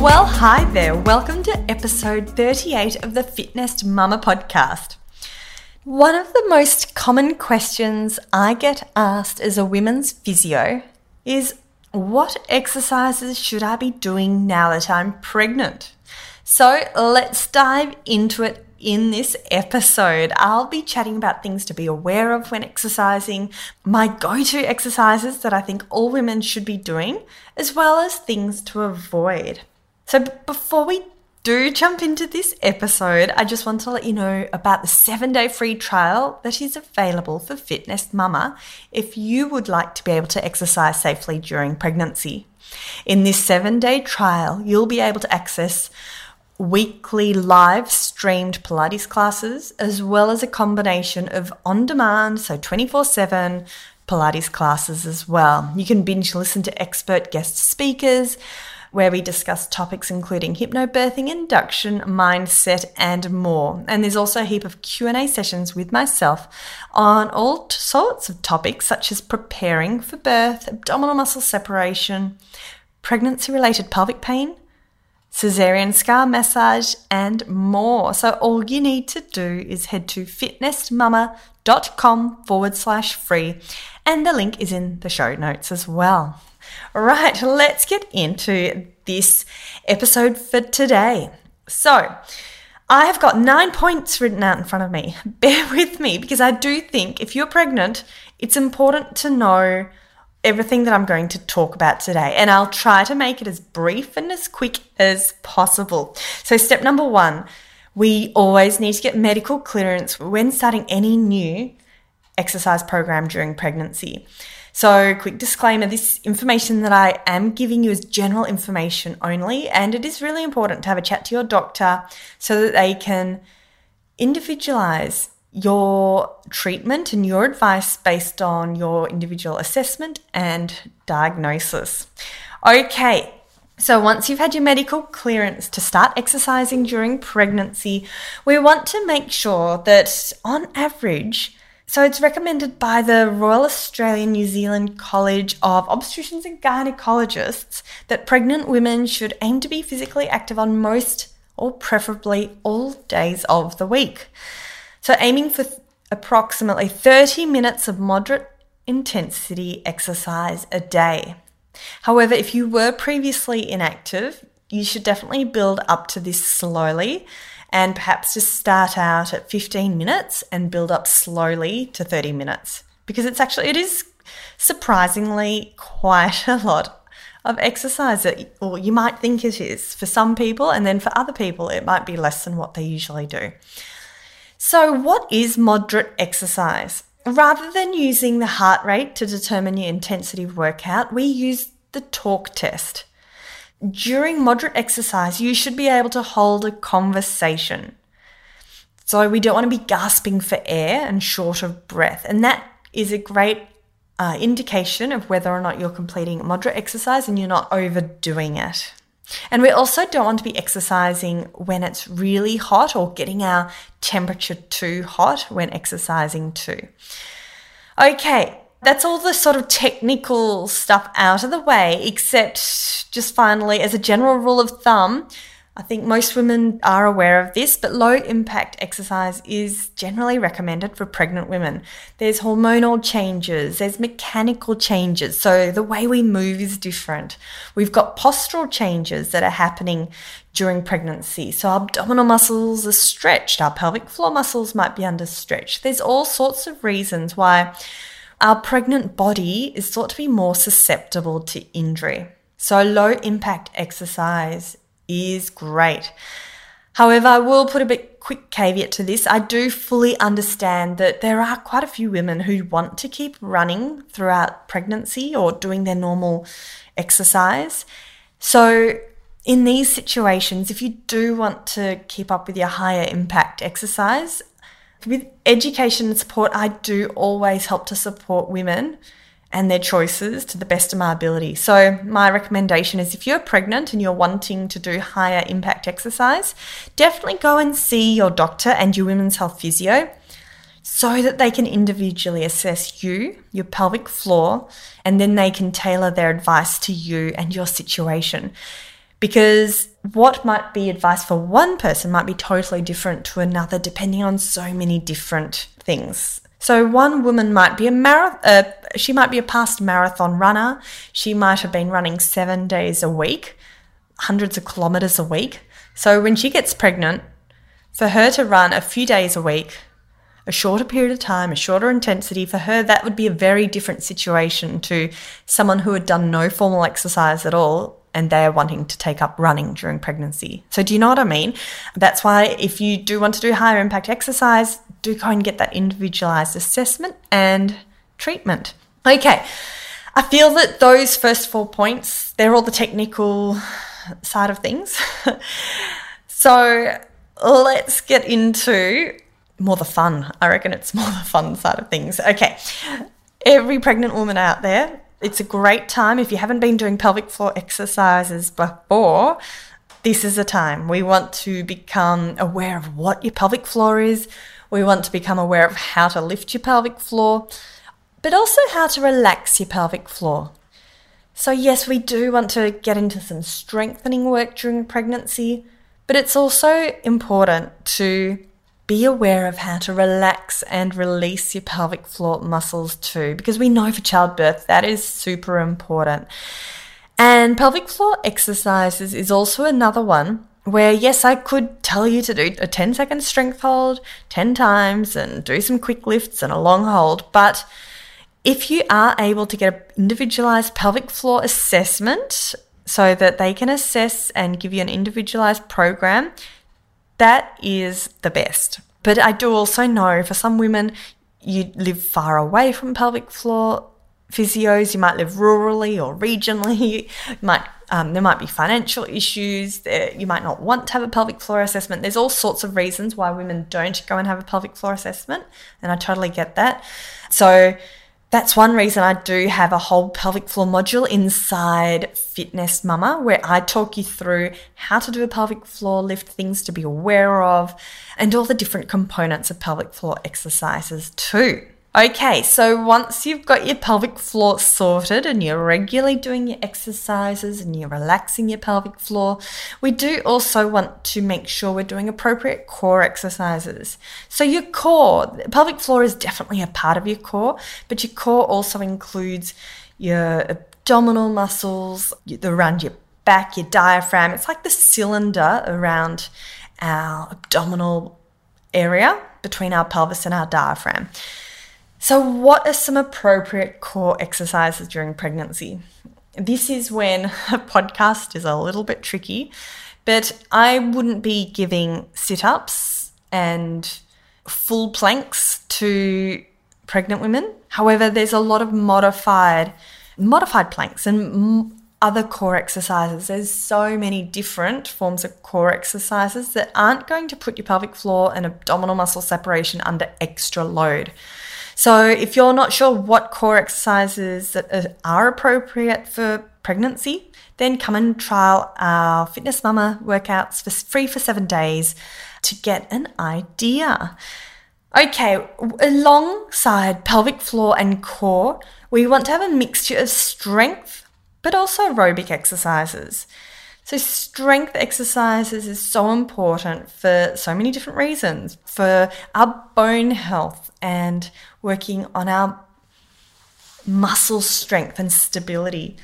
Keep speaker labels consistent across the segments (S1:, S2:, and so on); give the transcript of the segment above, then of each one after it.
S1: Well, hi there. Welcome to episode 38 of the FitNest Mama podcast. One of the most common questions I get asked as a women's physio is what exercises should I be doing now that I'm pregnant? So let's dive into it in this episode, I'll be chatting about things to be aware of when exercising, my go to exercises that I think all women should be doing, as well as things to avoid. So, before we do jump into this episode, I just want to let you know about the seven day free trial that is available for FitNest Mama if you would like to be able to exercise safely during pregnancy. In this seven day trial, you'll be able to access weekly live streamed Pilates classes, as well as a combination of on demand, so 24 7 Pilates classes as well. You can binge listen to expert guest speakers where we discuss topics including hypnobirthing, induction, mindset, and more. And there's also a heap of Q&A sessions with myself on all sorts of topics such as preparing for birth, abdominal muscle separation, pregnancy-related pelvic pain, cesarean scar massage, and more. So all you need to do is head to fitnestmama.com forward slash free, and the link is in the show notes as well. Right, let's get into this episode for today. So, I have got nine points written out in front of me. Bear with me because I do think if you're pregnant, it's important to know everything that I'm going to talk about today. And I'll try to make it as brief and as quick as possible. So, step number one we always need to get medical clearance when starting any new exercise program during pregnancy. So, quick disclaimer this information that I am giving you is general information only, and it is really important to have a chat to your doctor so that they can individualize your treatment and your advice based on your individual assessment and diagnosis. Okay, so, once you've had your medical clearance to start exercising during pregnancy, we want to make sure that on average, so it's recommended by the Royal Australian New Zealand College of Obstetricians and Gynecologists that pregnant women should aim to be physically active on most or preferably all days of the week. So aiming for th- approximately 30 minutes of moderate intensity exercise a day. However, if you were previously inactive, you should definitely build up to this slowly and perhaps just start out at 15 minutes and build up slowly to 30 minutes because it's actually it is surprisingly quite a lot of exercise that or you might think it is for some people and then for other people it might be less than what they usually do. So what is moderate exercise? Rather than using the heart rate to determine your intensity of workout, we use the talk test. During moderate exercise, you should be able to hold a conversation. So, we don't want to be gasping for air and short of breath. And that is a great uh, indication of whether or not you're completing moderate exercise and you're not overdoing it. And we also don't want to be exercising when it's really hot or getting our temperature too hot when exercising too. Okay, that's all the sort of technical stuff out of the way, except just finally, as a general rule of thumb, I think most women are aware of this, but low impact exercise is generally recommended for pregnant women. There's hormonal changes, there's mechanical changes, so the way we move is different. We've got postural changes that are happening during pregnancy. So, abdominal muscles are stretched, our pelvic floor muscles might be under stretch. There's all sorts of reasons why our pregnant body is thought to be more susceptible to injury. So, low impact exercise is great. However, I will put a bit quick caveat to this. I do fully understand that there are quite a few women who want to keep running throughout pregnancy or doing their normal exercise. So, in these situations, if you do want to keep up with your higher impact exercise, with education and support, I do always help to support women and their choices to the best of my ability. So, my recommendation is if you're pregnant and you're wanting to do higher impact exercise, definitely go and see your doctor and your women's health physio so that they can individually assess you, your pelvic floor, and then they can tailor their advice to you and your situation. Because what might be advice for one person might be totally different to another, depending on so many different things. So one woman might be a marathon, uh, she might be a past marathon runner. She might have been running seven days a week, hundreds of kilometers a week. So when she gets pregnant, for her to run a few days a week, a shorter period of time, a shorter intensity, for her, that would be a very different situation to someone who had done no formal exercise at all and they're wanting to take up running during pregnancy. So, do you know what I mean? That's why if you do want to do higher impact exercise, do go and get that individualized assessment and treatment. Okay, I feel that those first four points, they're all the technical side of things. so, let's get into more the fun. I reckon it's more the fun side of things. Okay. Every pregnant woman out there, it's a great time. If you haven't been doing pelvic floor exercises before, this is a time. We want to become aware of what your pelvic floor is. We want to become aware of how to lift your pelvic floor, but also how to relax your pelvic floor. So, yes, we do want to get into some strengthening work during pregnancy, but it's also important to be aware of how to relax and release your pelvic floor muscles too, because we know for childbirth that is super important. And pelvic floor exercises is also another one where, yes, I could tell you to do a 10 second strength hold 10 times and do some quick lifts and a long hold, but if you are able to get an individualized pelvic floor assessment so that they can assess and give you an individualized program, that is the best. But I do also know for some women, you live far away from pelvic floor physios, you might live rurally or regionally, you might um, there might be financial issues. You might not want to have a pelvic floor assessment. There's all sorts of reasons why women don't go and have a pelvic floor assessment, and I totally get that. So that's one reason I do have a whole pelvic floor module inside FitNest Mama where I talk you through how to do a pelvic floor lift, things to be aware of, and all the different components of pelvic floor exercises too. Okay, so once you've got your pelvic floor sorted and you're regularly doing your exercises and you're relaxing your pelvic floor, we do also want to make sure we're doing appropriate core exercises. So, your core, pelvic floor is definitely a part of your core, but your core also includes your abdominal muscles, around your back, your diaphragm. It's like the cylinder around our abdominal area between our pelvis and our diaphragm. So, what are some appropriate core exercises during pregnancy? This is when a podcast is a little bit tricky, but I wouldn't be giving sit ups and full planks to pregnant women. However, there's a lot of modified modified planks and other core exercises. There's so many different forms of core exercises that aren't going to put your pelvic floor and abdominal muscle separation under extra load. So if you're not sure what core exercises that are appropriate for pregnancy, then come and trial our FitNest Mama workouts for free for seven days to get an idea. Okay, alongside pelvic floor and core, we want to have a mixture of strength but also aerobic exercises. So, strength exercises is so important for so many different reasons for our bone health and working on our muscle strength and stability.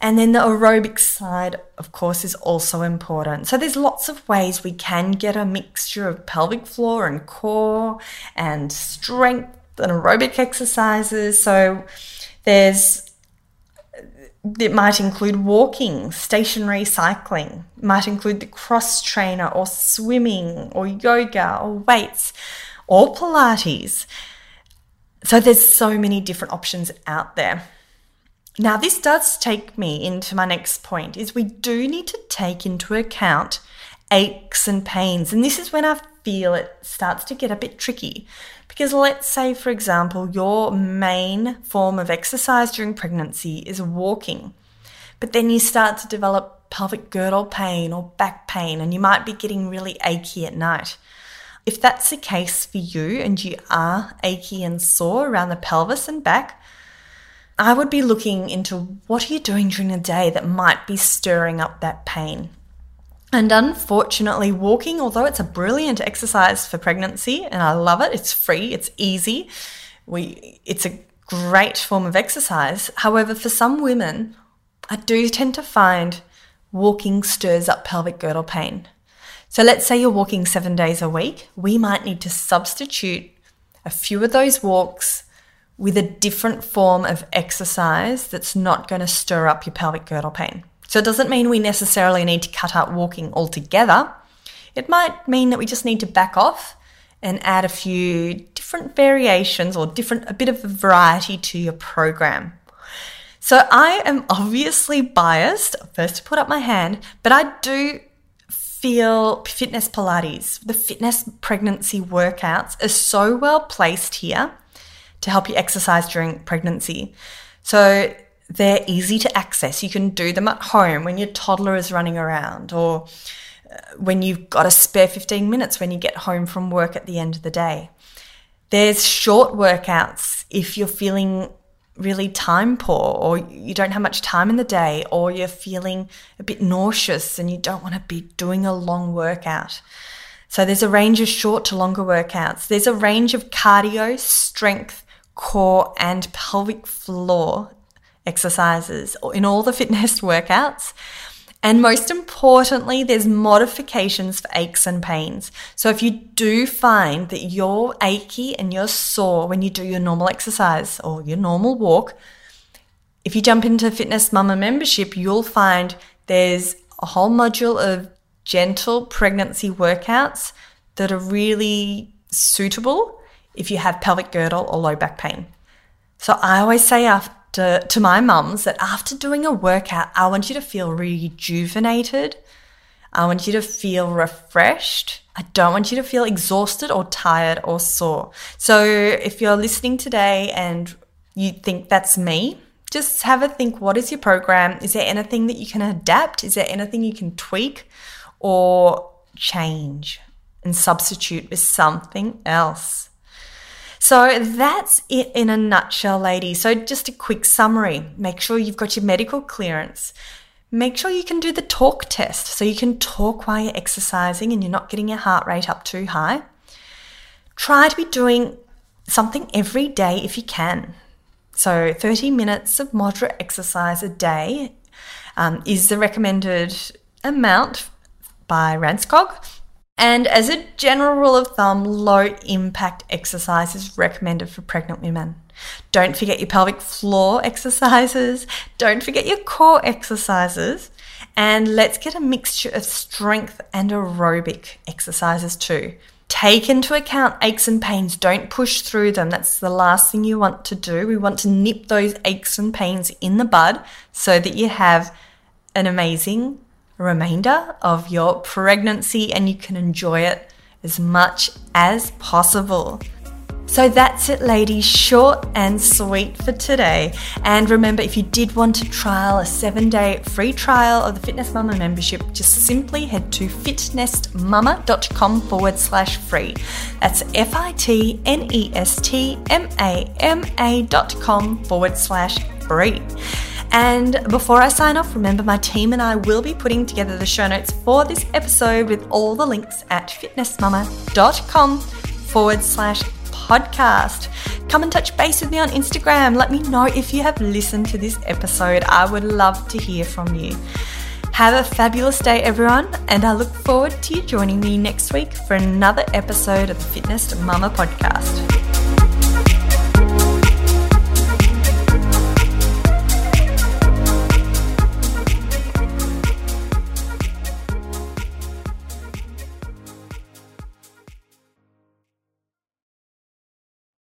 S1: And then the aerobic side, of course, is also important. So there's lots of ways we can get a mixture of pelvic floor and core and strength and aerobic exercises. So there's it might include walking, stationary cycling, it might include the cross trainer or swimming or yoga or weights or Pilates. So there's so many different options out there. Now, this does take me into my next point is we do need to take into account aches and pains. And this is when I feel it starts to get a bit tricky. Because let's say, for example, your main form of exercise during pregnancy is walking, but then you start to develop pelvic girdle pain or back pain, and you might be getting really achy at night. If that's the case for you and you are achy and sore around the pelvis and back, I would be looking into what are you doing during the day that might be stirring up that pain. And unfortunately, walking, although it's a brilliant exercise for pregnancy, and I love it, it's free, it's easy, we, it's a great form of exercise. However, for some women, I do tend to find walking stirs up pelvic girdle pain. So let's say you're walking seven days a week, we might need to substitute a few of those walks with a different form of exercise that's not going to stir up your pelvic girdle pain. So it doesn't mean we necessarily need to cut out walking altogether. It might mean that we just need to back off and add a few different variations or different a bit of a variety to your program. So I am obviously biased, first to put up my hand, but I do feel FitNest Pilates, the FitNest pregnancy workouts are so well placed here to help you exercise during pregnancy. So they're easy to access. You can do them at home when your toddler is running around or uh, when you've got a spare 15 minutes when you get home from work at the end of the day. There's short workouts if you're feeling really time poor or you don't have much time in the day or you're feeling a bit nauseous and you don't want to be doing a long workout. So there's a range of short to longer workouts. There's a range of cardio, strength, core, and pelvic floor exercises in all the FitNest workouts. And most importantly, there's modifications for aches and pains. So if you do find that you're achy and you're sore when you do your normal exercise or your normal walk, if you jump into FitNest Mama membership, you'll find there's a whole module of gentle pregnancy workouts that are really suitable if you have pelvic girdle or low back pain. So I always say after to, to my mums that after doing a workout, I want you to feel rejuvenated. I want you to feel refreshed. I don't want you to feel exhausted or tired or sore. So if you're listening today and you think that's me, just have a think what is your program? Is there anything that you can adapt? Is there anything you can tweak or change and substitute with something else? So that's it in a nutshell, ladies. So just a quick summary. Make sure you've got your medical clearance. Make sure you can do the talk test so you can talk while you're exercising and you're not getting your heart rate up too high. Try to be doing something every day if you can. So 30 minutes of moderate exercise a day um, is the recommended amount by RANZCOG. And as a general rule of thumb, low impact exercise is recommended for pregnant women. Don't forget your pelvic floor exercises. Don't forget your core exercises. And let's get a mixture of strength and aerobic exercises too. Take into account aches and pains. Don't push through them. That's the last thing you want to do. We want to nip those aches and pains in the bud so that you have an amazing remainder of your pregnancy and you can enjoy it as much as possible. So that's it, ladies, short and sweet for today. And remember, if you did want to trial a seven day free trial of the FitNest Mama membership, just simply head to fitnestmama.com forward slash free. That's F I T N E S T M A M A dot com forward slash free. And before I sign off, remember my team and I will be putting together the show notes for this episode with all the links at fitnestmama.com forward slash podcast. Come and touch base with me on Instagram. Let me know if you have listened to this episode. I would love to hear from you. Have a fabulous day, everyone, and I look forward to you joining me next week for another episode of the FitNest Mama podcast.